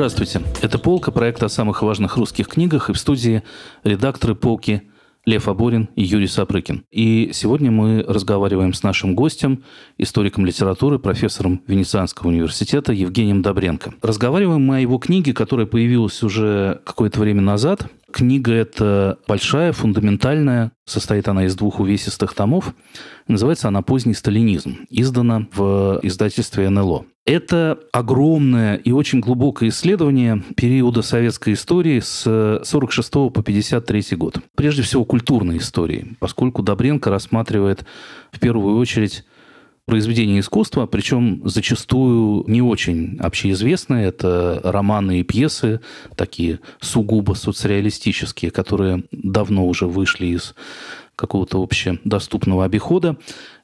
Здравствуйте. Это «Полка», проект о самых важных русских книгах, и в студии редакторы «Полки» Лев Аборин и Юрий Сапрыкин. И сегодня мы разговариваем с нашим гостем, историком литературы, профессором Венецианского университета Евгением Добренко. Разговариваем мы о его книге, которая появилась уже какое-то время назад. Книга эта большая, фундаментальная, состоит она из двух увесистых томов. Называется она «Поздний сталинизм», издана в издательстве НЛО. Это огромное и очень глубокое исследование периода советской истории с 46 по 53 год. Прежде всего, культурной истории, поскольку Добренко рассматривает в первую очередь произведения искусства, причем зачастую не очень общеизвестные. Это романы и пьесы, такие сугубо соцреалистические, которые давно уже вышли из какого-то общедоступного обихода.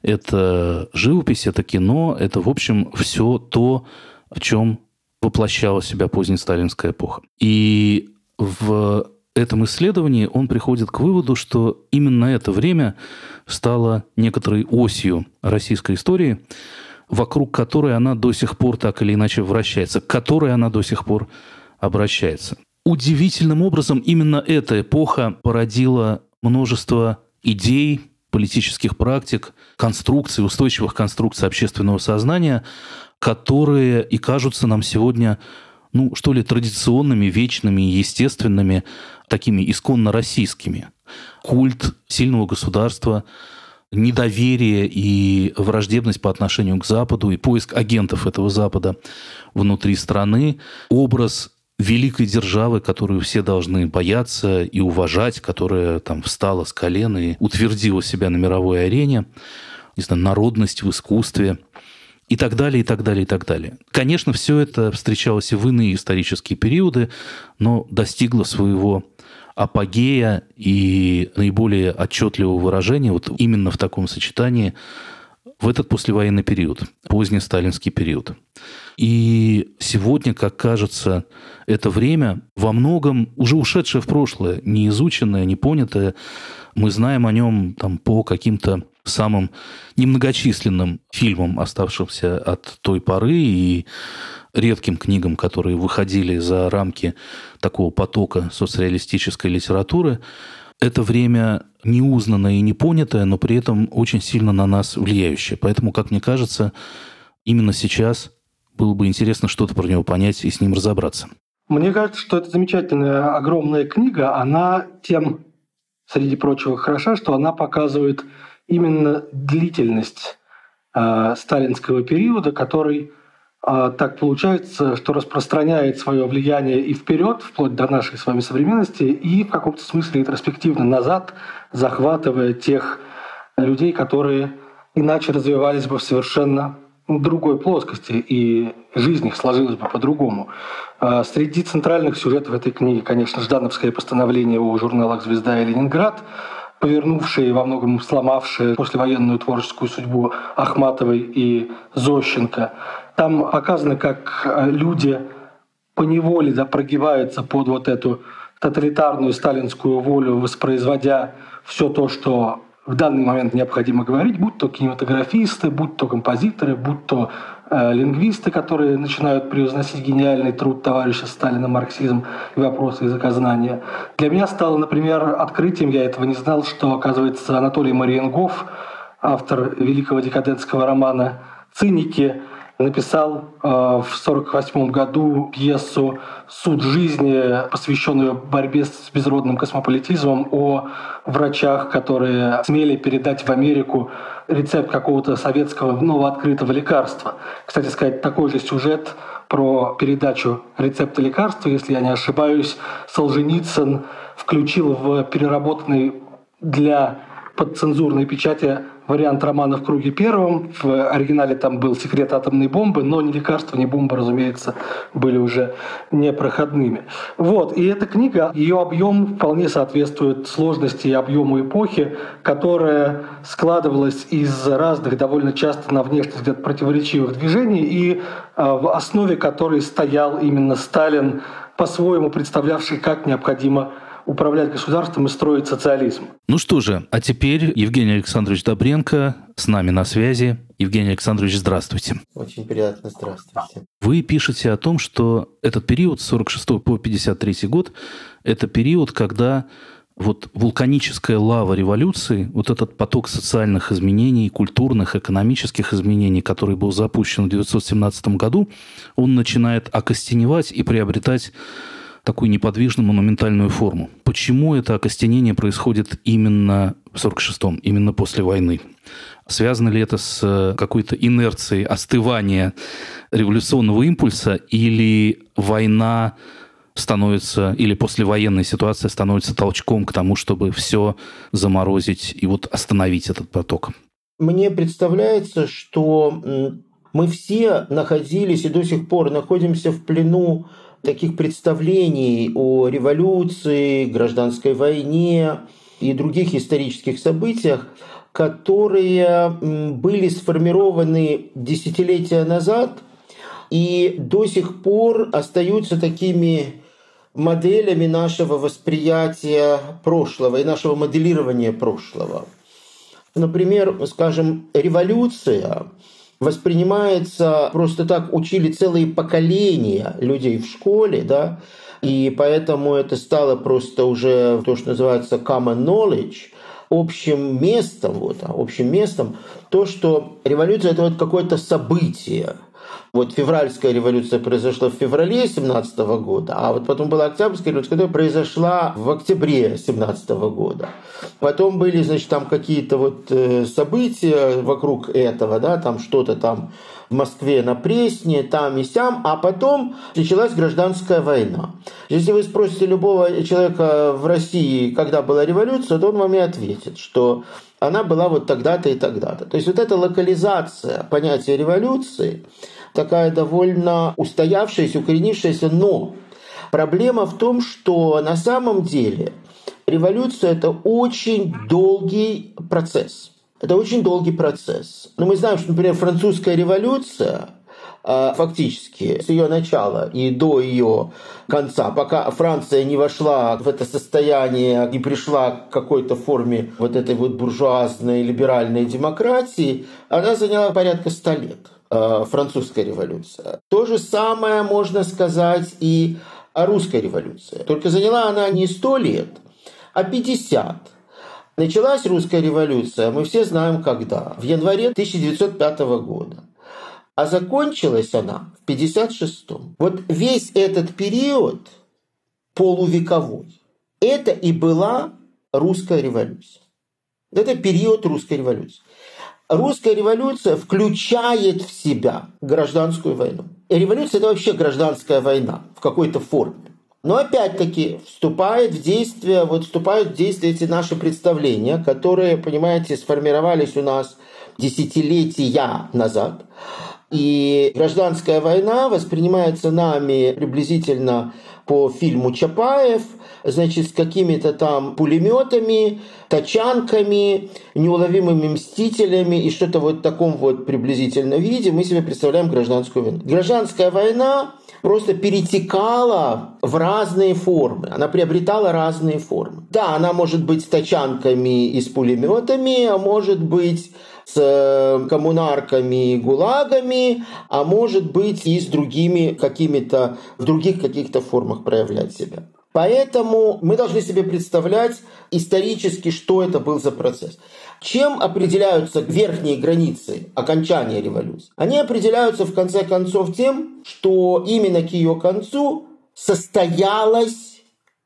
Это живопись, это кино, это, в общем, все то, в чем воплощала себя поздняя сталинская эпоха. И в этом исследовании он приходит к выводу, что именно это время стало некоторой осью российской истории, вокруг которой она до сих пор так или иначе вращается, к которой она до сих пор обращается. Удивительным образом именно эта эпоха породила множество идей, политических практик, конструкций, устойчивых конструкций общественного сознания, которые и кажутся нам сегодня, ну, что ли, традиционными, вечными, естественными, такими исконно российскими. Культ сильного государства, недоверие и враждебность по отношению к Западу и поиск агентов этого Запада внутри страны, образ великой державы, которую все должны бояться и уважать, которая там встала с колен и утвердила себя на мировой арене, не знаю, народность в искусстве и так далее, и так далее, и так далее. Конечно, все это встречалось и в иные исторические периоды, но достигло своего апогея и наиболее отчетливого выражения вот именно в таком сочетании в этот послевоенный период, поздний сталинский период. И сегодня, как кажется, это время во многом уже ушедшее в прошлое, не изученное, не понятое. Мы знаем о нем там, по каким-то самым немногочисленным фильмам, оставшимся от той поры, и редким книгам, которые выходили за рамки такого потока соцреалистической литературы. Это время неузнанное и непонятое, но при этом очень сильно на нас влияющее. Поэтому, как мне кажется, именно сейчас было бы интересно что-то про него понять и с ним разобраться. Мне кажется, что это замечательная огромная книга. Она тем, среди прочего, хороша, что она показывает именно длительность э, сталинского периода, который э, так получается, что распространяет свое влияние и вперед, вплоть до нашей с вами современности, и в каком-то смысле ретроспективно назад, захватывая тех людей, которые иначе развивались бы в совершенно другой плоскости, и жизнь их сложилась бы по-другому. А, среди центральных сюжетов этой книги, конечно, Ждановское постановление о журналах «Звезда» и «Ленинград», повернувшие во многом сломавшие послевоенную творческую судьбу Ахматовой и Зощенко. Там показано, как а, люди по неволе да, прогибаются под вот эту тоталитарную сталинскую волю, воспроизводя все то, что в данный момент необходимо говорить, будь то кинематографисты, будь то композиторы, будь то э, лингвисты, которые начинают превозносить гениальный труд товарища Сталина «Марксизм и вопросы языкознания. Для меня стало, например, открытием, я этого не знал, что, оказывается, Анатолий Мариенгоф, автор великого декадентского романа «Циники», написал э, в 1948 году пьесу «Суд жизни», посвященную борьбе с безродным космополитизмом, о врачах, которые смели передать в Америку рецепт какого-то советского новооткрытого лекарства. Кстати сказать, такой же сюжет про передачу рецепта лекарства, если я не ошибаюсь, Солженицын включил в переработанный для подцензурной печати вариант романа «В круге первом». В оригинале там был «Секрет атомной бомбы», но ни лекарства, ни бомбы, разумеется, были уже непроходными. Вот. И эта книга, ее объем вполне соответствует сложности и объему эпохи, которая складывалась из разных, довольно часто на внешний взгляд, противоречивых движений, и а, в основе которой стоял именно Сталин, по-своему представлявший, как необходимо управлять государством и строить социализм. Ну что же, а теперь Евгений Александрович Добренко с нами на связи. Евгений Александрович, здравствуйте. Очень приятно, здравствуйте. Вы пишете о том, что этот период с 46 по 53 год – это период, когда вот вулканическая лава революции, вот этот поток социальных изменений, культурных, экономических изменений, который был запущен в 1917 году, он начинает окостеневать и приобретать такую неподвижную монументальную форму. Почему это окостенение происходит именно в 46-м, именно после войны? Связано ли это с какой-то инерцией остывания революционного импульса или война становится, или послевоенная ситуация становится толчком к тому, чтобы все заморозить и вот остановить этот поток? Мне представляется, что мы все находились и до сих пор находимся в плену таких представлений о революции, гражданской войне и других исторических событиях, которые были сформированы десятилетия назад и до сих пор остаются такими моделями нашего восприятия прошлого и нашего моделирования прошлого. Например, скажем, революция воспринимается просто так учили целые поколения людей в школе, да, и поэтому это стало просто уже то, что называется common knowledge, общим местом, вот, общим местом, то, что революция – это вот какое-то событие – вот февральская революция произошла в феврале 17 года, а вот потом была октябрьская революция, которая произошла в октябре 17 года. Потом были, значит, там какие-то вот э, события вокруг этого, да, там что-то там в Москве на Пресне, там и сям, а потом началась гражданская война. Если вы спросите любого человека в России, когда была революция, то он вам и ответит, что она была вот тогда-то и тогда-то. То есть вот эта локализация понятия революции, такая довольно устоявшаяся, укоренившаяся, но проблема в том, что на самом деле революция – это очень долгий процесс. Это очень долгий процесс. Но мы знаем, что, например, французская революция а, фактически с ее начала и до ее конца, пока Франция не вошла в это состояние, не пришла к какой-то форме вот этой вот буржуазной либеральной демократии, она заняла порядка ста лет. Э, французская революция. То же самое можно сказать и о русской революции. Только заняла она не 100 лет, а 50. Началась русская революция, мы все знаем когда, в январе 1905 года. А закончилась она в 56-м. Вот весь этот период полувековой, это и была русская революция. Это период русской революции русская революция включает в себя гражданскую войну. И революция – это вообще гражданская война в какой-то форме. Но опять-таки вступает в действие, вот вступают в действие эти наши представления, которые, понимаете, сформировались у нас десятилетия назад. И гражданская война воспринимается нами приблизительно по фильму Чапаев, значит, с какими-то там пулеметами, тачанками, неуловимыми мстителями и что-то вот в таком вот приблизительно виде мы себе представляем гражданскую войну. Гражданская война просто перетекала в разные формы. Она приобретала разные формы. Да, она может быть с тачанками и с пулеметами, а может быть с э, коммунарками и гулагами, а может быть и с другими какими-то, в других каких-то формах проявлять себя. Поэтому мы должны себе представлять исторически, что это был за процесс. Чем определяются верхние границы окончания революции? Они определяются в конце концов тем, что именно к ее концу состоялась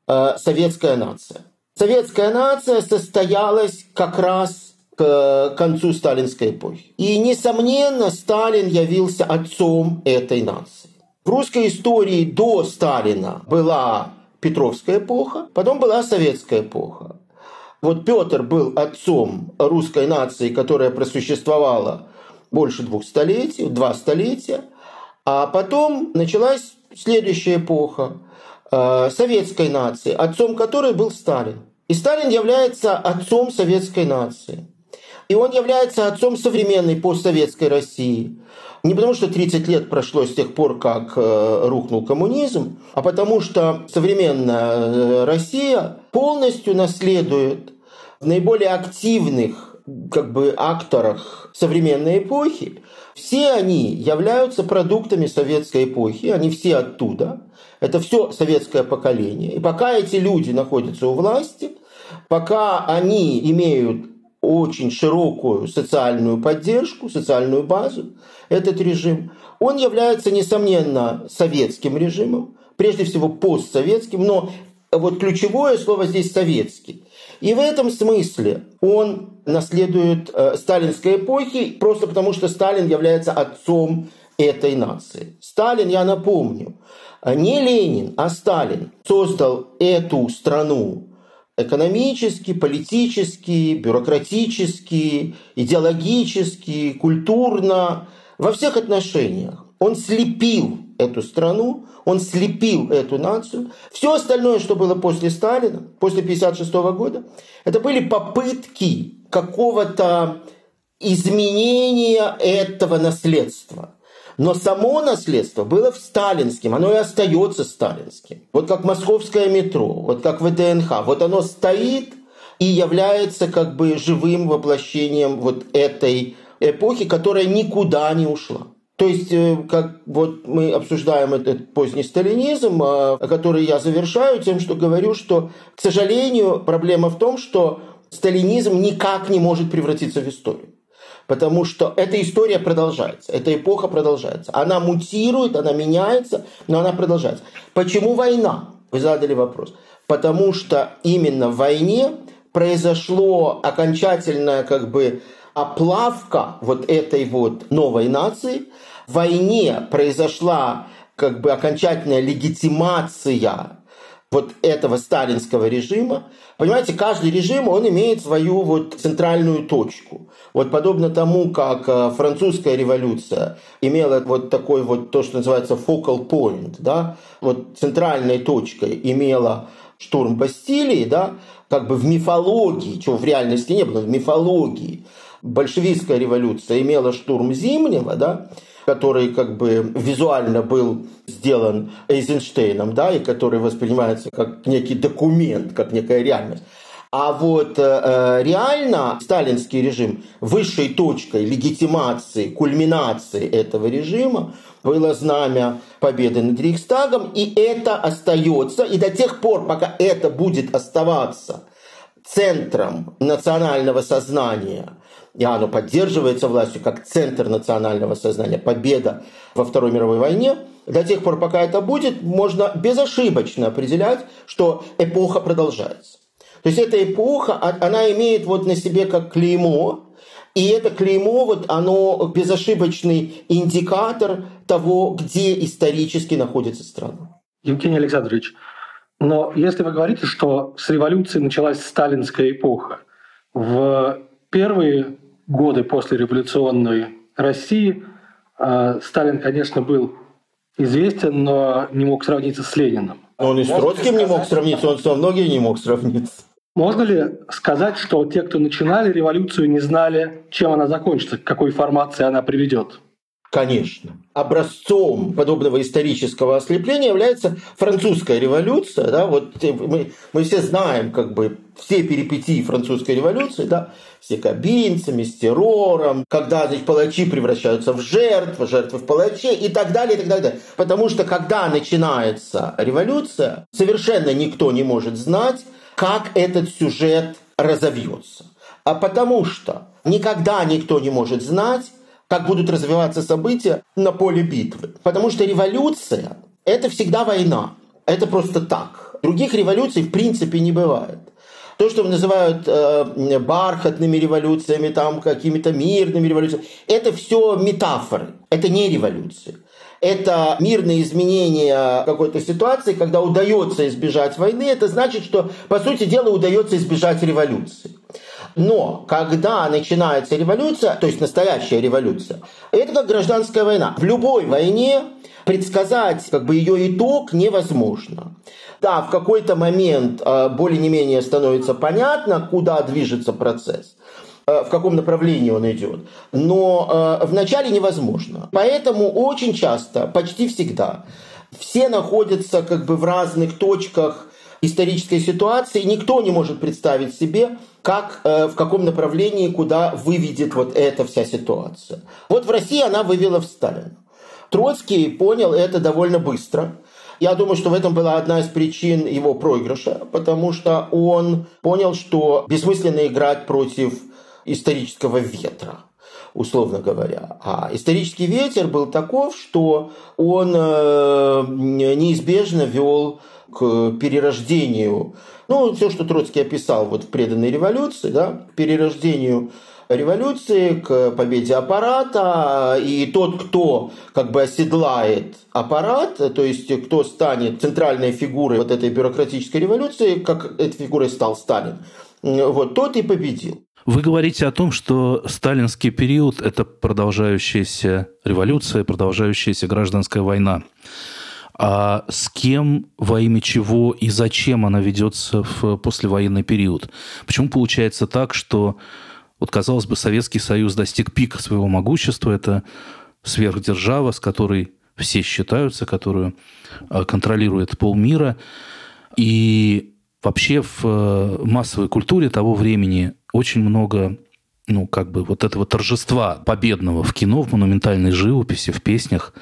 э, советская нация. Советская нация состоялась как раз к концу сталинской эпохи. И, несомненно, Сталин явился отцом этой нации. В русской истории до Сталина была Петровская эпоха, потом была советская эпоха. Вот Петр был отцом русской нации, которая просуществовала больше двух столетий, два столетия. А потом началась следующая эпоха э, советской нации, отцом которой был Сталин. И Сталин является отцом советской нации. И он является отцом современной постсоветской России. Не потому, что 30 лет прошло с тех пор, как э, рухнул коммунизм, а потому что современная э, Россия полностью наследует в наиболее активных как бы акторах современной эпохи, все они являются продуктами советской эпохи, они все оттуда. Это все советское поколение. И пока эти люди находятся у власти, пока они имеют очень широкую социальную поддержку, социальную базу, этот режим, он является, несомненно, советским режимом, прежде всего постсоветским, но вот ключевое слово здесь советский. И в этом смысле он наследует э, сталинской эпохи просто потому, что Сталин является отцом этой нации. Сталин, я напомню, не Ленин, а Сталин создал эту страну экономически, политически, бюрократически, идеологически, культурно, во всех отношениях. Он слепил эту страну, он слепил эту нацию. Все остальное, что было после Сталина, после 1956 года, это были попытки какого-то изменения этого наследства. Но само наследство было в сталинским, оно и остается сталинским. Вот как московское метро, вот как ВДНХ. Вот оно стоит и является как бы живым воплощением вот этой эпохи, которая никуда не ушла. То есть, э, как вот мы обсуждаем этот поздний сталинизм, а, который я завершаю тем, что говорю, что, к сожалению, проблема в том, что сталинизм никак не может превратиться в историю. Потому что эта история продолжается, эта эпоха продолжается. Она мутирует, она меняется, но она продолжается. Почему война? Вы задали вопрос. Потому что именно в войне произошло окончательная как бы оплавка вот этой вот новой нации – в войне произошла как бы окончательная легитимация вот этого сталинского режима. Понимаете, каждый режим, он имеет свою вот центральную точку. Вот подобно тому, как э, французская революция имела вот такой вот то, что называется focal point, да, вот центральной точкой имела штурм Бастилии, да, как бы в мифологии, чего в реальности не было, в мифологии большевистская революция имела штурм Зимнего, да, который как бы визуально был сделан Эйзенштейном, да, и который воспринимается как некий документ, как некая реальность. А вот э, э реально сталинский режим высшей точкой легитимации, кульминации этого режима было знамя победы над Рейхстагом, и это остается, и до тех пор, пока это будет оставаться центром национального сознания – и оно поддерживается властью как центр национального сознания, победа во Второй мировой войне, до тех пор, пока это будет, можно безошибочно определять, что эпоха продолжается. То есть эта эпоха, а, она имеет вот на себе как клеймо, и это клеймо, вот оно безошибочный индикатор того, где исторически находится страна. Евгений Александрович, но если вы говорите, что с революции началась сталинская эпоха, в первые годы после революционной России э, Сталин, конечно, был известен, но не мог сравниться с Лениным. Он и с Троцким не мог сравниться, он со многими не мог сравниться. Можно ли сказать, что те, кто начинали революцию, не знали, чем она закончится, к какой формации она приведет? Конечно. Образцом подобного исторического ослепления является французская революция. Да? Вот мы, мы все знаем как бы, все перипетии французской революции, да? с якобинцами, с террором, когда значит, палачи превращаются в жертв, жертвы в палачей и так далее, и так далее. Потому что когда начинается революция, совершенно никто не может знать, как этот сюжет разовьется. А потому что никогда никто не может знать, как будут развиваться события на поле битвы. Потому что революция – это всегда война. Это просто так. Других революций в принципе не бывает. То, что называют э, бархатными революциями, там какими-то мирными революциями, это все метафоры. Это не революции. Это мирные изменения какой-то ситуации, когда удается избежать войны. Это значит, что, по сути дела, удается избежать революции. Но когда начинается революция, то есть настоящая революция, это как гражданская война. В любой войне предсказать как бы ее итог невозможно. Да, в какой-то момент э, более-менее становится понятно, куда движется процесс в каком направлении он идет. Но э, вначале невозможно. Поэтому очень часто, почти всегда, все находятся как бы в разных точках исторической ситуации, никто не может представить себе, как, э, в каком направлении, куда выведет вот эта вся ситуация. Вот в России она вывела в Сталина. Троцкий понял это довольно быстро. Я думаю, что в этом была одна из причин его проигрыша, потому что он понял, что бессмысленно играть против исторического ветра условно говоря. А исторический ветер был таков, что он э, неизбежно вел к перерождению, ну, все, что Троцкий описал вот в преданной революции, да, к перерождению революции, к победе аппарата, и тот, кто как бы оседлает аппарат, то есть кто станет центральной фигурой вот этой бюрократической революции, как этой фигурой стал Сталин, вот, тот и победил. Вы говорите о том, что сталинский период – это продолжающаяся революция, продолжающаяся гражданская война. А с кем, во имя чего и зачем она ведется в послевоенный период? Почему получается так, что, вот казалось бы, Советский Союз достиг пика своего могущества, это сверхдержава, с которой все считаются, которую а, контролирует полмира, и вообще в э, массовой культуре того времени очень много ну, как бы вот этого торжества победного в кино, в монументальной живописи, в песнях.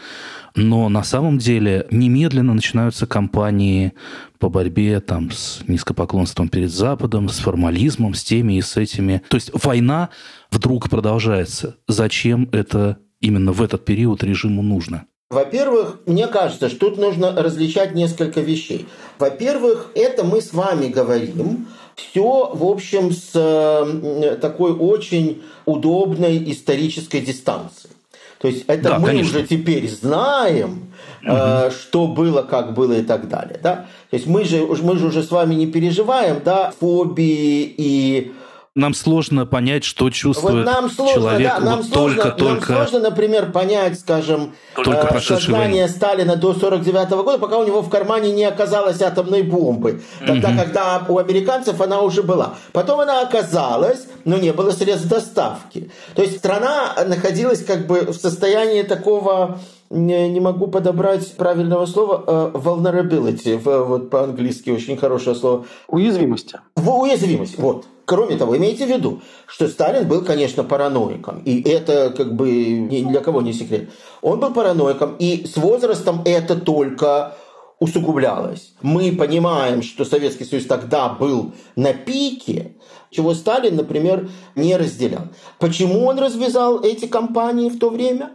Но на самом деле немедленно начинаются кампании по борьбе там, с низкопоклонством перед Западом, с формализмом, с теми и с этими. То есть война вдруг продолжается. Зачем это именно в этот период режиму нужно? Во-первых, мне кажется, что тут нужно различать несколько вещей. Во-первых, это мы с вами говорим все, в общем, с э, такой очень удобной исторической дистанцией. То есть это да, мы конечно. уже теперь знаем, угу. что было, как было и так далее. Да? То есть мы же, мы же уже с вами не переживаем да, фобии и нам сложно понять, что чувствует вот нам сложно, человек да, нам вот сложно, только, нам только... сложно, например, понять, скажем, только э, сознание войны. Сталина до 49 года, пока у него в кармане не оказалось атомной бомбы. Тогда, угу. когда у американцев она уже была. Потом она оказалась, но не было средств доставки. То есть страна находилась как бы в состоянии такого не, не могу подобрать правильного слова, uh, vulnerability, вот по-английски очень хорошее слово. Уязвимости. В уязвимость, вот. Кроме того, имейте в виду, что Сталин был, конечно, параноиком. И это как бы ни для кого не секрет. Он был параноиком, и с возрастом это только усугублялось. Мы понимаем, что Советский Союз тогда был на пике, чего Сталин, например, не разделял. Почему он развязал эти кампании в то время?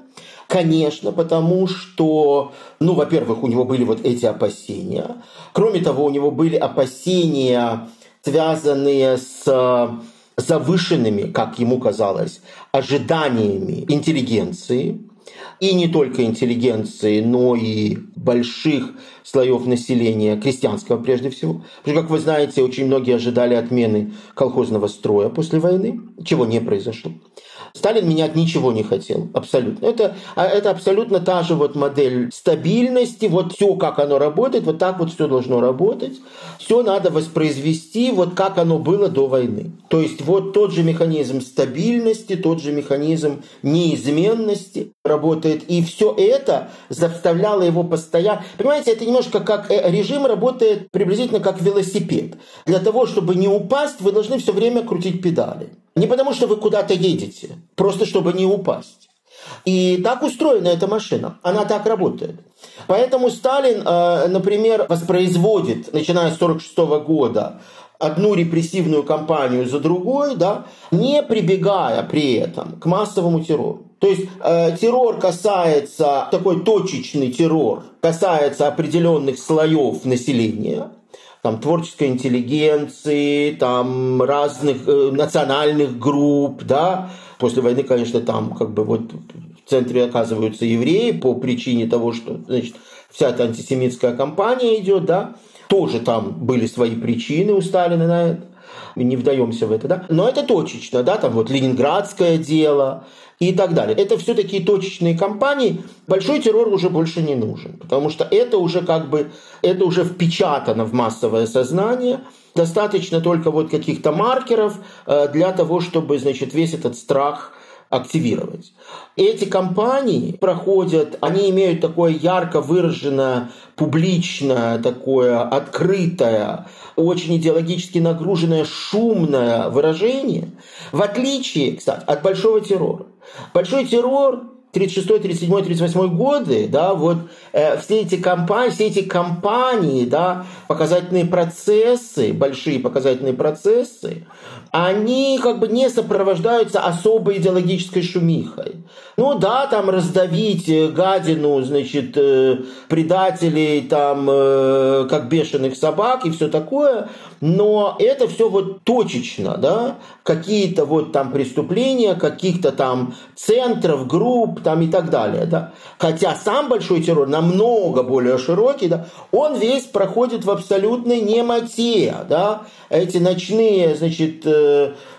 Конечно, потому что, ну, во-первых, у него были вот эти опасения. Кроме того, у него были опасения связанные с э, завышенными, как ему казалось, ожиданиями интеллигенции, и не только интеллигенции, но и больших слоев населения, крестьянского прежде всего. Потому что, как вы знаете, очень многие ожидали отмены колхозного строя после войны, чего не произошло. Сталин менять ничего не хотел, абсолютно. Это, а это абсолютно та же вот модель стабильности, вот все, как оно работает, вот так вот все должно работать. Все надо воспроизвести, вот как оно было до войны. То есть вот тот же механизм стабильности, тот же механизм неизменности работает. И все это заставляло его постоянно... Понимаете, это немножко как э, режим работает приблизительно как велосипед. Для того, чтобы не упасть, вы должны все время крутить педали. Не потому, что вы куда-то едете, просто чтобы не упасть. И так устроена эта машина, она так работает. Поэтому Сталин, э, например, воспроизводит, начиная с 1946 года, одну репрессивную кампанию за другой, да, не прибегая при этом к массовому террору. То есть э, террор касается, такой точечный террор, касается определенных слоев населения, там, творческой интеллигенции, там, разных э, национальных групп, да. После войны, конечно, там как бы вот в центре оказываются евреи по причине того, что, значит, вся эта антисемитская кампания идет, да. Тоже там были свои причины у Сталина на это. Не вдаемся в это, да. Но это точечно, да, там вот Ленинградское дело, и так далее. Это все такие точечные кампании. Большой террор уже больше не нужен, потому что это уже как бы, это уже впечатано в массовое сознание. Достаточно только вот каких-то маркеров э, для того, чтобы, значит, весь этот страх активировать. Эти кампании проходят, они имеют такое ярко выраженное, публичное, такое открытое, очень идеологически нагруженное, шумное выражение, в отличие, кстати, от большого террора. Большой террор 36, 37, 38 годы, да, вот э, все эти компании, все эти компании, да, показательные процессы, большие показательные процессы, они как бы не сопровождаются особой идеологической шумихой. Ну да, там раздавить э, гадину, значит, э, предателей, там, э, как бешеных собак и все такое, но это все вот точечно, да, какие-то вот там преступления, каких-то там центров, групп там и так далее, да. Хотя сам большой террор намного более широкий, да, он весь проходит в абсолютной немоте, да, эти ночные, значит,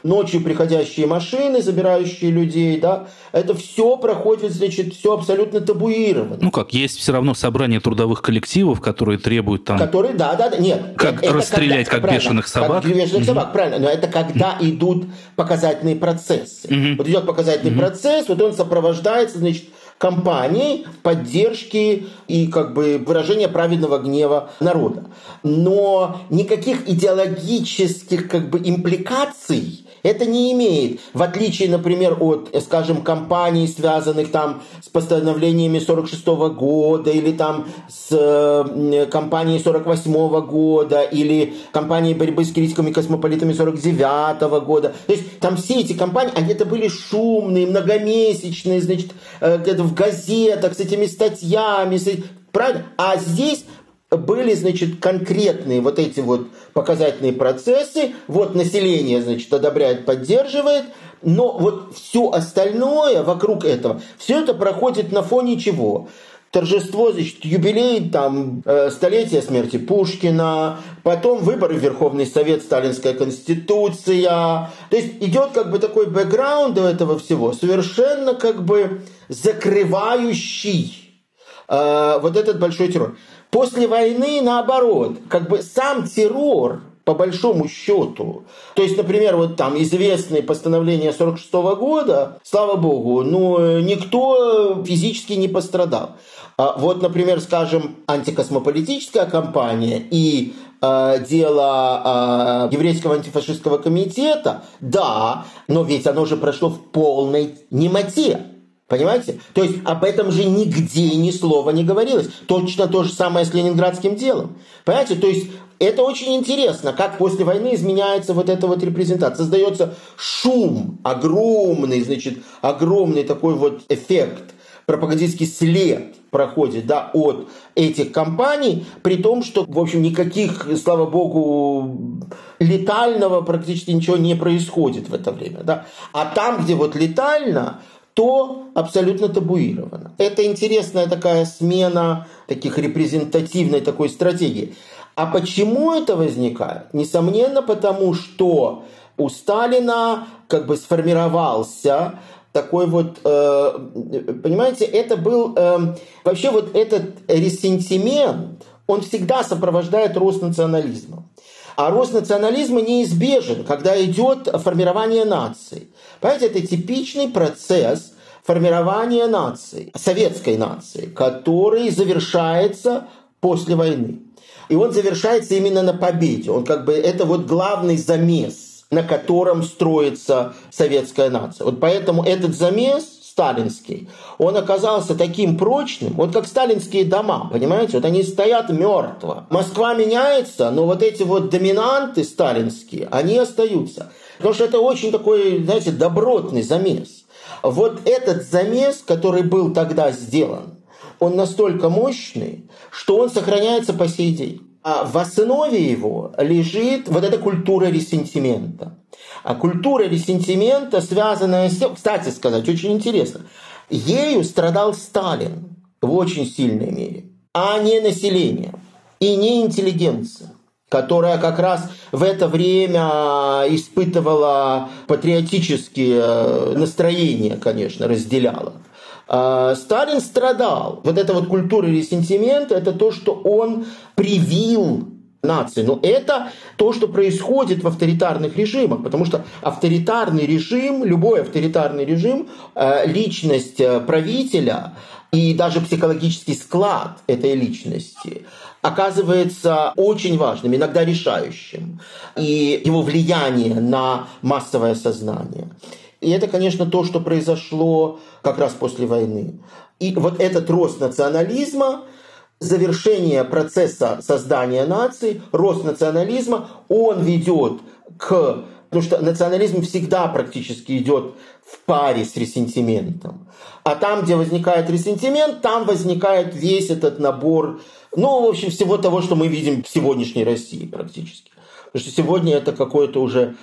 ночью приходящие машины, забирающие людей, да, это все проходит, значит, все абсолютно табуировано. Ну как, есть все равно собрание трудовых коллективов, которые требуют там... Которые, да, да, да, нет. Как это расстрелять, когда, как бешеных собак. Как бешеных угу. собак, правильно, но это когда угу. идут показательные процессы. Угу. Вот идет показательный угу. процесс, вот он сопровождается, значит, кампанией поддержки и как бы выражения праведного гнева народа. Но никаких идеологических как бы импликаций это не имеет, в отличие, например, от, скажем, компаний, связанных там с постановлениями 46 года или там с э, компанией 48 года или компанией борьбы с критиками космополитами 49 года. То есть там все эти компании, они это были шумные, многомесячные, значит, э, в газетах с этими статьями, с, правильно? А здесь были, значит, конкретные вот эти вот показательные процессы, вот население, значит, одобряет, поддерживает, но вот все остальное вокруг этого, все это проходит на фоне чего? торжество, значит, юбилей, там, э, столетие смерти Пушкина, потом выборы в Верховный Совет, Сталинская Конституция. То есть идет как бы такой бэкграунд этого всего, совершенно как бы закрывающий э, вот этот большой террор. После войны, наоборот, как бы сам террор, по большому счету. То есть, например, вот там известные постановления 46 года, слава богу, ну, никто физически не пострадал. А вот, например, скажем, антикосмополитическая кампания и э, дело э, еврейского антифашистского комитета, да, но ведь оно же прошло в полной немоте. Понимаете? То есть об этом же нигде ни слова не говорилось. Точно то же самое с ленинградским делом. Понимаете? То есть это очень интересно, как после войны изменяется вот эта вот репрезентация. Создается шум огромный, значит, огромный такой вот эффект, пропагандистский след проходит да, от этих компаний, при том, что, в общем, никаких, слава богу, летального практически ничего не происходит в это время. Да? А там, где вот летально, то абсолютно табуировано. Это интересная такая смена таких репрезентативной такой стратегии. А почему это возникает? Несомненно, потому что у Сталина как бы сформировался такой вот, э, понимаете, это был э, вообще вот этот ресентимент, он всегда сопровождает рост национализма. А рост национализма неизбежен, когда идет формирование нации. Понимаете, это типичный процесс формирования нации, советской нации, который завершается после войны. И он завершается именно на победе. Он как бы это вот главный замес, на котором строится советская нация. Вот поэтому этот замес сталинский, он оказался таким прочным, вот как сталинские дома, понимаете, вот они стоят мертво. Москва меняется, но вот эти вот доминанты сталинские, они остаются. Потому что это очень такой, знаете, добротный замес. Вот этот замес, который был тогда сделан, он настолько мощный, что он сохраняется по сей день. А в основе его лежит вот эта культура ресентимента. А культура ресентимента, связанная с тем, кстати сказать, очень интересно, ею страдал Сталин в очень сильной мере, а не население и не интеллигенция которая как раз в это время испытывала патриотические э, настроения, конечно, разделяла. А, Сталин страдал. Вот эта вот культура или сентимент – это то, что он привил нации. Но это то, что происходит в авторитарных режимах, потому что авторитарный режим, любой авторитарный режим, э, личность э, правителя и даже психологический склад этой личности оказывается очень важным, иногда решающим, и его влияние на массовое сознание. И это, конечно, то, что произошло как раз после войны. И вот этот рост национализма, завершение процесса создания нации, рост национализма, он ведет к... Потому что национализм всегда практически идет в паре с ресентиментом. А там, где возникает ресентимент, там возникает весь этот набор, ну, в общем, всего того, что мы видим в сегодняшней России практически. Потому что сегодня это какое-то уже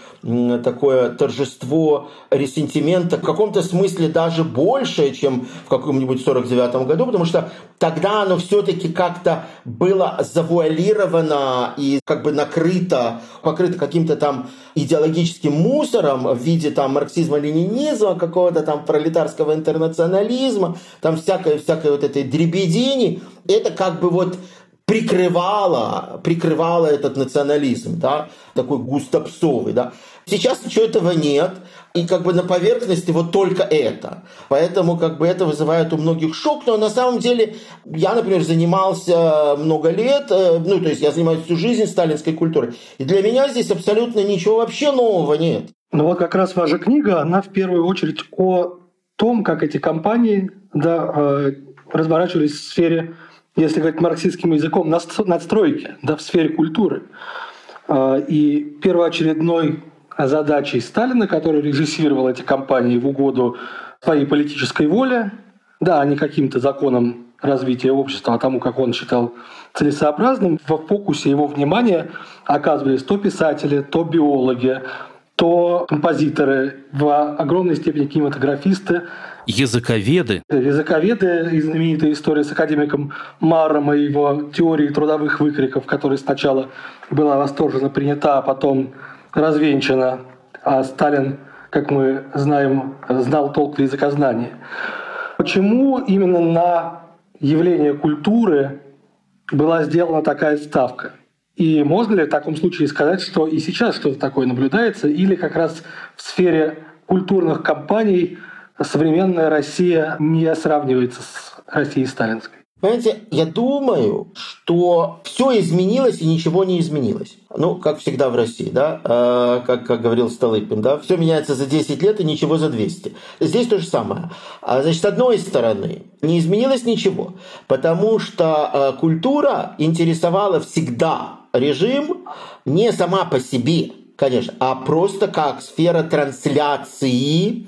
такое торжество ресентимента, в каком-то смысле даже большее, чем в каком-нибудь 49 году, потому что тогда оно все-таки как-то было завуалировано и как бы накрыто, покрыто каким-то там идеологическим мусором в виде там марксизма-ленинизма, какого-то там пролетарского интернационализма, там всякой, всякой вот этой дребедени. Это как бы вот прикрывала, прикрывала этот национализм, да, такой густопсовый, да. Сейчас ничего этого нет, и как бы на поверхности вот только это. Поэтому как бы это вызывает у многих шок, но на самом деле я, например, занимался много лет, э, ну то есть я занимаюсь всю жизнь сталинской культурой, и для меня здесь абсолютно ничего вообще нового нет. Ну вот как раз ваша книга, она в первую очередь о том, как эти компании да, э, разворачивались в сфере если говорить марксистским языком, надстройки да, в сфере культуры. А, и первоочередной задачей Сталина, который режиссировал эти кампании в угоду своей политической воле, да, а не каким-то законам развития общества, а тому, как он считал целесообразным, в фокусе его внимания оказывались то писатели, то биологи, то композиторы, в огромной степени кинематографисты. Языковеды. Языковеды и знаменитая история с академиком Маром и его теорией трудовых выкриков, которая сначала была восторженно принята, а потом развенчана. А Сталин, как мы знаем, знал толк в языкознании. Почему именно на явление культуры была сделана такая ставка? И можно ли в таком случае сказать, что и сейчас что-то такое наблюдается, или как раз в сфере культурных кампаний современная Россия не сравнивается с Россией сталинской? Понимаете, я думаю, что все изменилось и ничего не изменилось. Ну, как всегда в России, да, э, как, как говорил Столыпин, да, все меняется за 10 лет и ничего за 200. Здесь то же самое. А, значит, с одной стороны, не изменилось ничего, потому что э, культура интересовала всегда режим не сама по себе, конечно, а просто как сфера трансляции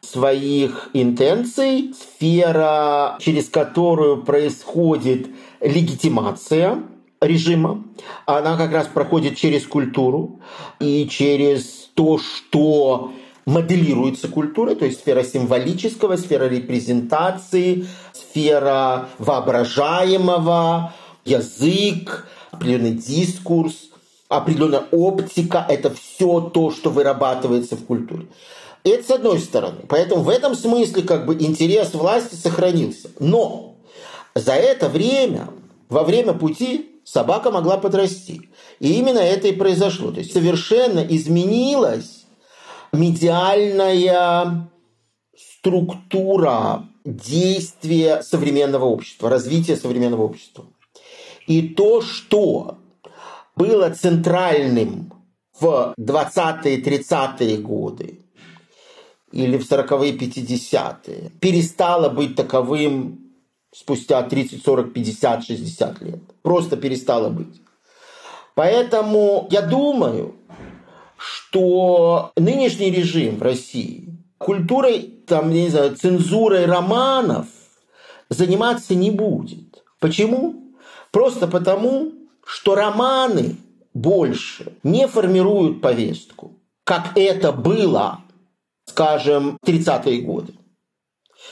своих интенций, сфера, через которую происходит легитимация режима. Она как раз проходит через культуру и через то, что моделируется культурой, то есть сфера символического, сфера репрезентации, сфера воображаемого, язык, определенный дискурс, определенная оптика – это все то, что вырабатывается в культуре. Это с одной стороны. Поэтому в этом смысле как бы интерес власти сохранился. Но за это время, во время пути, собака могла подрасти. И именно это и произошло. То есть совершенно изменилась медиальная структура действия современного общества, развития современного общества. И то, что было центральным в 20-е, 30-е годы или в 40-е, 50-е, перестало быть таковым спустя 30, 40, 50, 60 лет. Просто перестало быть. Поэтому я думаю, что нынешний режим в России культурой, там, не знаю, цензурой романов заниматься не будет. Почему? Просто потому, что романы больше не формируют повестку, как это было, скажем, в 30-е годы.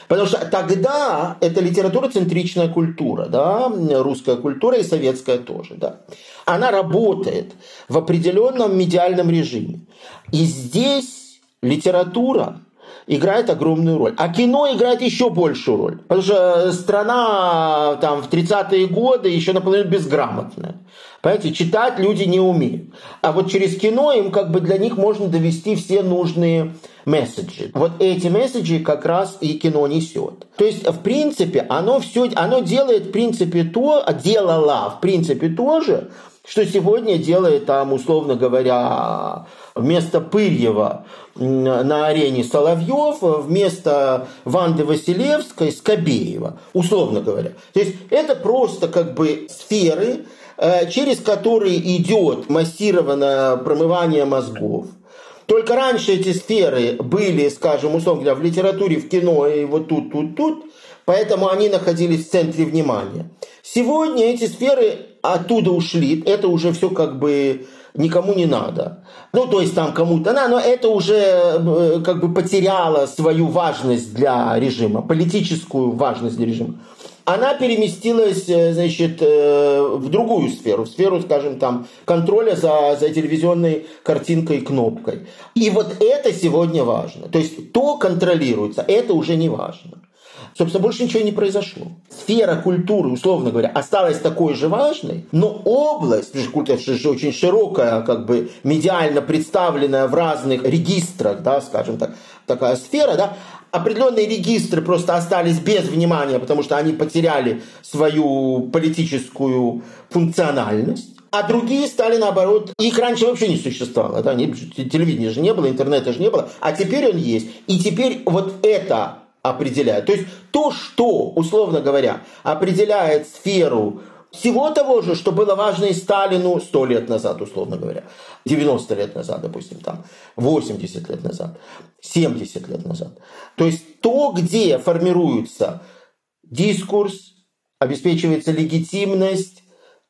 Потому что тогда это литература-центричная культура, да, русская культура и советская тоже, да. Она работает в определенном медиальном режиме. И здесь литература играет огромную роль. А кино играет еще большую роль. Потому что страна там, в 30-е годы еще наполовину безграмотная. Понимаете, читать люди не умеют. А вот через кино им как бы для них можно довести все нужные месседжи. Вот эти месседжи как раз и кино несет. То есть, в принципе, оно все, оно делает, в принципе, то, делало, в принципе, тоже, что сегодня делает там, условно говоря, вместо Пырьева на арене Соловьев, вместо Ванды Василевской Скобеева, условно говоря. То есть это просто как бы сферы, э, через которые идет массированное промывание мозгов. Только раньше эти сферы были, скажем, условно говоря, в литературе, в кино и вот тут, тут, тут, поэтому они находились в центре внимания. Сегодня эти сферы оттуда ушли, это уже все как бы никому не надо. Ну, то есть там кому-то надо, но это уже э, как бы потеряло свою важность для режима, политическую важность для режима. Она переместилась, э, значит, э, в другую сферу, в сферу, скажем, там, контроля за, за телевизионной картинкой и кнопкой. И вот это сегодня важно. То есть то контролируется, это уже не важно. Собственно, больше ничего не произошло. Сфера культуры, условно говоря, осталась такой же важной, но область, культура же очень широкая, как бы медиально представленная в разных регистрах, да, скажем так, такая сфера, да, определенные регистры просто остались без внимания, потому что они потеряли свою политическую функциональность а другие стали наоборот. Их раньше вообще не существовало. Да? Телевидения же не было, интернета же не было, а теперь он есть. И теперь вот это определяет. То есть то, что, условно говоря, определяет сферу всего того же, что было важно и Сталину 100 лет назад, условно говоря, 90 лет назад, допустим, там, 80 лет назад, 70 лет назад. То есть то, где формируется дискурс, обеспечивается легитимность,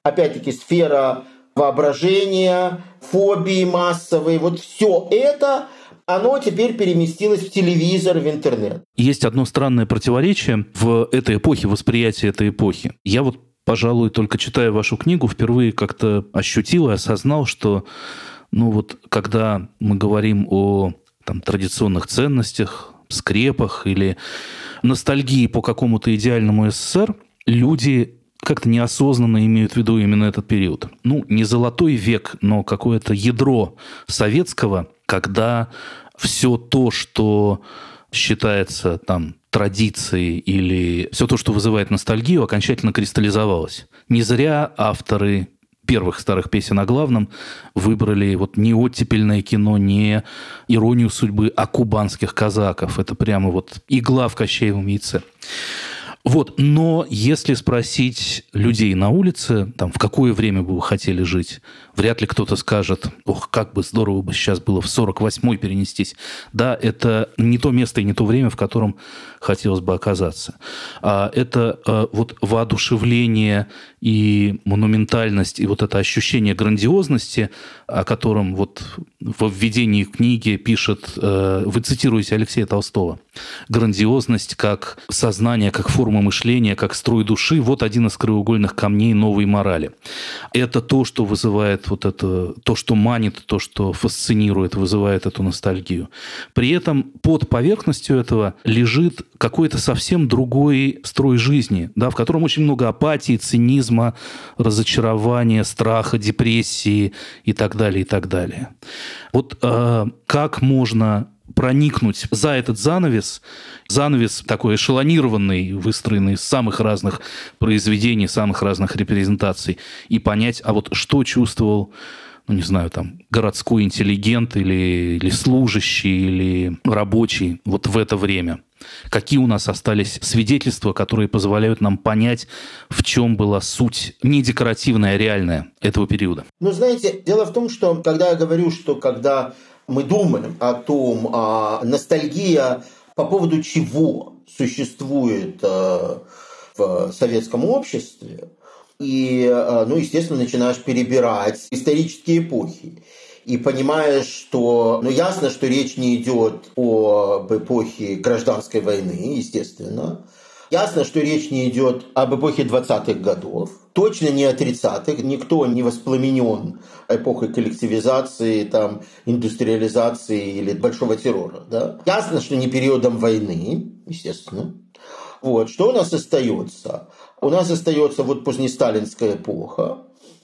опять-таки сфера воображения, фобии массовые, вот все это – оно теперь переместилось в телевизор, в интернет. Есть одно странное противоречие в этой эпохе, восприятии этой эпохи. Я вот, пожалуй, только читая вашу книгу, впервые как-то ощутил и осознал, что ну вот когда мы говорим о там, традиционных ценностях, скрепах или ностальгии по какому-то идеальному СССР, люди как-то неосознанно имеют в виду именно этот период. Ну, не золотой век, но какое-то ядро советского, когда все то, что считается там традицией или все то, что вызывает ностальгию, окончательно кристаллизовалось. Не зря авторы первых старых песен о главном выбрали вот не оттепельное кино, не иронию судьбы, а кубанских казаков. Это прямо вот игла в Кощеевом яйце. Вот, но если спросить людей на улице, там, в какое время бы вы хотели жить, вряд ли кто-то скажет, ох, как бы здорово бы сейчас было в 48-й перенестись. Да, это не то место и не то время, в котором хотелось бы оказаться. А это а, вот воодушевление и монументальность, и вот это ощущение грандиозности, о котором вот в введении книги пишет, э, вы цитируете Алексея Толстого, грандиозность как сознание, как форма мышления, как строй души, вот один из краеугольных камней новой морали. Это то, что вызывает вот это, то, что манит, то, что фасцинирует, вызывает эту ностальгию. При этом под поверхностью этого лежит какой-то совсем другой строй жизни, да, в котором очень много апатии, цинизма, разочарования, страха, депрессии и так далее, и так далее. Вот э, как можно проникнуть за этот занавес, занавес такой эшелонированный, выстроенный из самых разных произведений, самых разных репрезентаций, и понять, а вот что чувствовал ну, не знаю, там, городской интеллигент или, или служащий, или рабочий вот в это время? Какие у нас остались свидетельства, которые позволяют нам понять, в чем была суть не декоративная, а реальная этого периода? Ну, знаете, дело в том, что когда я говорю, что когда мы думаем о том, а ностальгия по поводу чего существует э, в советском обществе, и, э, ну, естественно, начинаешь перебирать исторические эпохи. И понимаешь, что, ну, ясно, что речь не идет об эпохе гражданской войны, естественно. Ясно, что речь не идет об эпохе 20-х годов, точно не о 30-х, никто не воспламенен эпохой коллективизации, там, индустриализации или большого террора. Да? Ясно, что не периодом войны, естественно. Вот. Что у нас остается? У нас остается вот позднесталинская эпоха,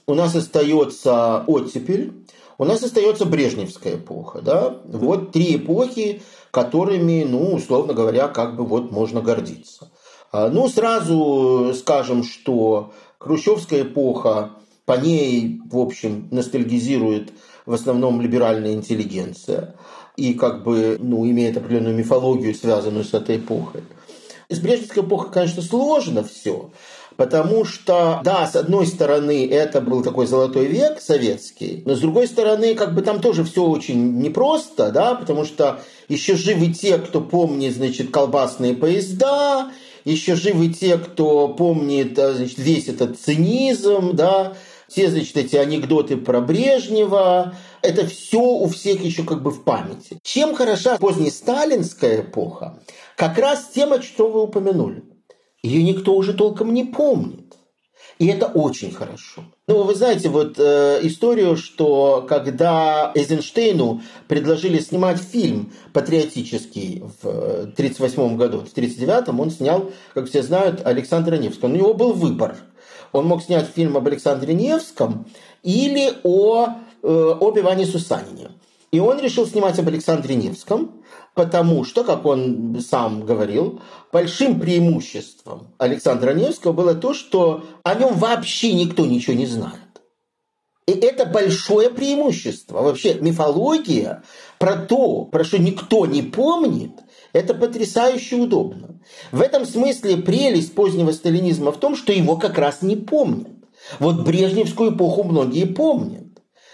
у нас остается оттепель, у нас остается Брежневская эпоха. Да? Вот три эпохи, которыми, ну, условно говоря, как бы вот можно гордиться. А, ну, сразу скажем, что Хрущевская эпоха, по ней, в общем, ностальгизирует в основном либеральная интеллигенция и как бы ну, имеет определенную мифологию, связанную с этой эпохой. С Брежневской эпохой, конечно, сложно все, Потому что, да, с одной стороны, это был такой золотой век советский, но с другой стороны, как бы там тоже все очень непросто, да, потому что еще живы те, кто помнит, значит, колбасные поезда, еще живы те, кто помнит э, значит, весь этот цинизм, да, все, значит, эти анекдоты про Брежнева, это все у всех еще как бы в памяти. Чем хороша поздняя сталинская эпоха? Как раз тем, что вы упомянули. Ее никто уже толком не помнит. И это очень хорошо. Ну, вы знаете вот э, историю, что когда Эйзенштейну предложили снимать фильм патриотический в 1938 году, в 1939 он снял, как все знают, Александра Невского. У него был выбор. Он мог снять фильм об Александре Невском или о, э, об Иване Сусанине. И он решил снимать об Александре Невском, потому что, как он сам говорил, большим преимуществом Александра Невского было то, что о нем вообще никто ничего не знает. И это большое преимущество. Вообще мифология про то, про что никто не помнит, это потрясающе удобно. В этом смысле прелесть позднего сталинизма в том, что его как раз не помнят. Вот Брежневскую эпоху многие помнят.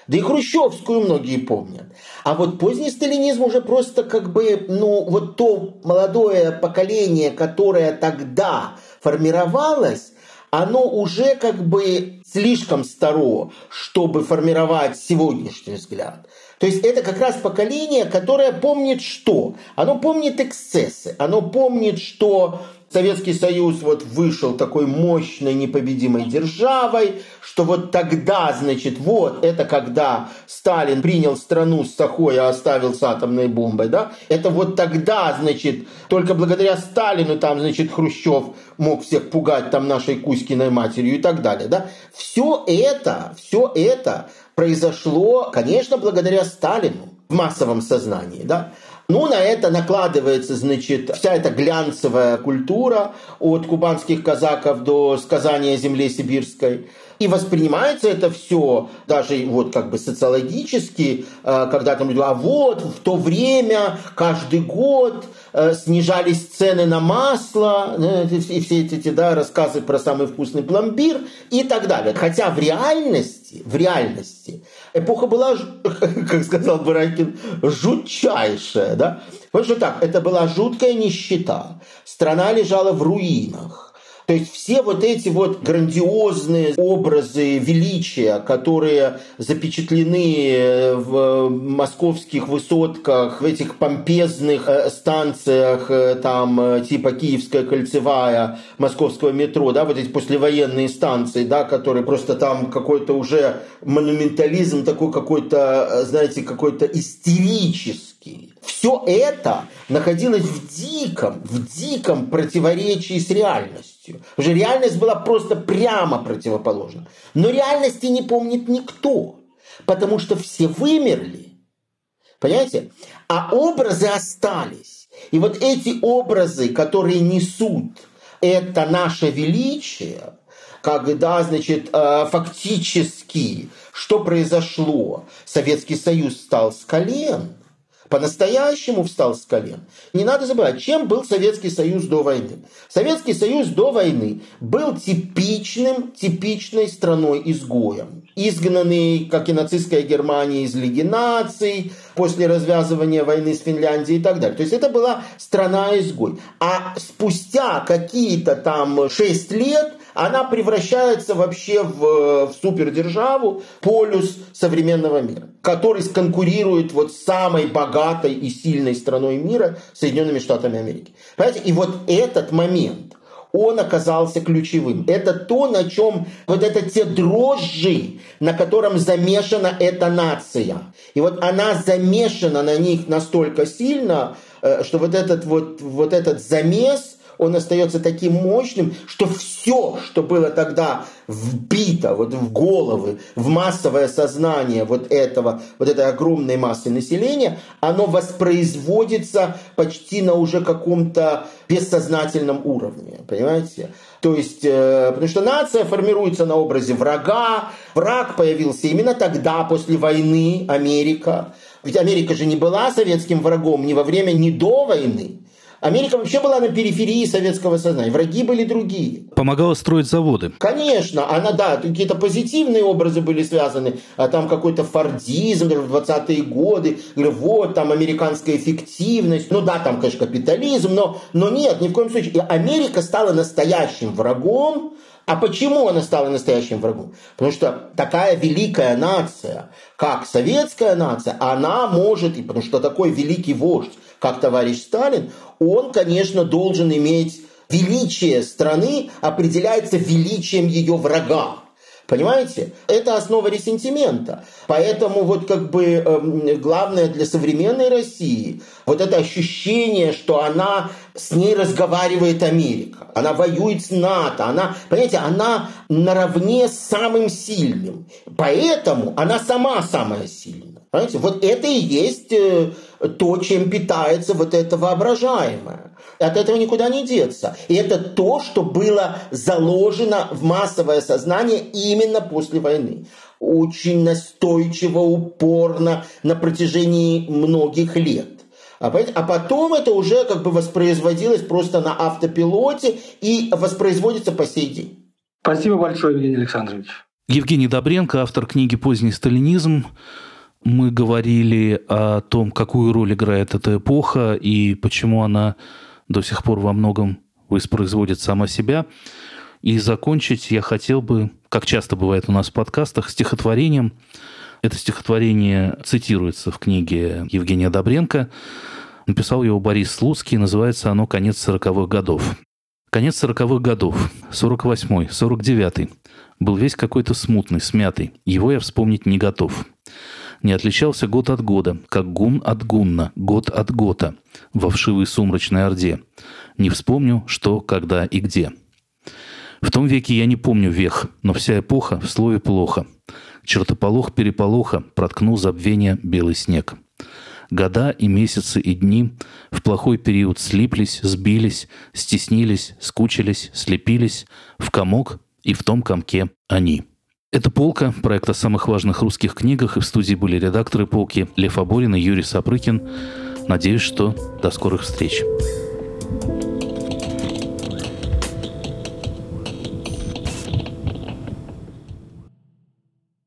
Да и Хрущевскую многие помнят. А вот поздний сталинизм уже просто как бы, ну, вот то молодое поколение, которое тогда формировалось, оно уже как бы слишком старо, чтобы формировать сегодняшний взгляд. То есть это как раз поколение, которое помнит что? Оно помнит эксцессы, оно помнит, что Советский Союз вот вышел такой мощной непобедимой державой, что вот тогда, значит, вот это когда Сталин принял страну с Сахой, а оставил с атомной бомбой, да, это вот тогда, значит, только благодаря Сталину там, значит, Хрущев мог всех пугать там нашей Кузькиной матерью и так далее, да. Все это, все это произошло, конечно, благодаря Сталину в массовом сознании, да. Ну, на это накладывается, значит, вся эта глянцевая культура от кубанских казаков до сказания о земле сибирской. И воспринимается это все даже вот как бы социологически, э, когда там а вот в то время каждый год э, снижались цены на масло, э, и все эти да, рассказы про самый вкусный пломбир и так далее. Хотя в реальности, в реальности эпоха была, как сказал Баракин, жутчайшая. Да? Вот что так, это была жуткая нищета. Страна лежала в руинах. То есть все вот эти вот грандиозные образы величия, которые запечатлены в московских высотках, в этих помпезных э, станциях, э, там э, типа Киевская кольцевая, московского метро, да, вот эти послевоенные станции, да, которые просто там какой-то уже монументализм такой какой-то, знаете, какой-то истерический все это находилось в диком, в диком противоречии с реальностью. Уже реальность была просто прямо противоположна. Но реальности не помнит никто, потому что все вымерли. Понимаете? А образы остались. И вот эти образы, которые несут это наше величие, когда, значит, э, фактически, что произошло? Советский Союз стал с колен – по-настоящему встал с колен. Не надо забывать, чем был Советский Союз до войны. Советский Союз до войны был типичным, типичной страной-изгоем. Изгнанный, как и нацистская Германия, из Лиги наций, после развязывания войны с Финляндией и так далее. То есть это была страна-изгой. А спустя какие-то там шесть лет она превращается вообще в, в супердержаву, полюс современного мира, который конкурирует вот с самой богатой и сильной страной мира Соединенными Штатами Америки. Понимаете? И вот этот момент, он оказался ключевым. Это то, на чем вот это те дрожжи, на котором замешана эта нация. И вот она замешана на них настолько сильно, э, что вот этот вот, вот этот замес – он остается таким мощным, что все, что было тогда вбито вот в головы, в массовое сознание вот этого, вот этой огромной массы населения, оно воспроизводится почти на уже каком-то бессознательном уровне, понимаете? То есть, э, потому что нация формируется на образе врага, враг появился именно тогда, после войны Америка, ведь Америка же не была советским врагом ни во время, ни до войны. Америка вообще была на периферии советского сознания. Враги были другие. Помогала строить заводы. Конечно, она, да, какие-то позитивные образы были связаны, а там какой-то фордизм в 20-е годы, вот там американская эффективность, ну да, там, конечно, капитализм, но, но нет, ни в коем случае. И Америка стала настоящим врагом, а почему она стала настоящим врагом? Потому что такая великая нация, как советская нация, она может, и потому что такой великий вождь, как товарищ Сталин, он, конечно, должен иметь величие страны определяется величием ее врага. Понимаете? Это основа ресентимента. Поэтому вот как бы э, главное для современной России вот это ощущение, что она с ней разговаривает Америка, она воюет с НАТО, она, понимаете, она наравне с самым сильным. Поэтому она сама самая сильная. Понимаете? Вот это и есть э, то, чем питается вот это воображаемое. От этого никуда не деться. И это то, что было заложено в массовое сознание именно после войны. Очень настойчиво, упорно на протяжении многих лет. А, а потом это уже как бы воспроизводилось просто на автопилоте и воспроизводится по сей день. Спасибо большое, Евгений Александрович. Евгений Добренко, автор книги «Поздний сталинизм». Мы говорили о том, какую роль играет эта эпоха и почему она до сих пор во многом воспроизводит сама себя. И закончить я хотел бы, как часто бывает у нас в подкастах, стихотворением. Это стихотворение цитируется в книге Евгения Добренко. Написал его Борис Слуцкий, называется оно «Конец сороковых годов». Конец сороковых годов, 48-й, 49-й, был весь какой-то смутный, смятый. Его я вспомнить не готов не отличался год от года, как гун от гунна, год от гота, во вшивой сумрачной орде. Не вспомню, что, когда и где. В том веке я не помню вех, но вся эпоха в слове плохо. Чертополох переполоха проткнул забвение белый снег. Года и месяцы и дни в плохой период слиплись, сбились, стеснились, скучились, слепились в комок, и в том комке они. Это «Полка», проект о самых важных русских книгах, и в студии были редакторы «Полки» Лев Аборин и Юрий Сапрыкин. Надеюсь, что до скорых встреч.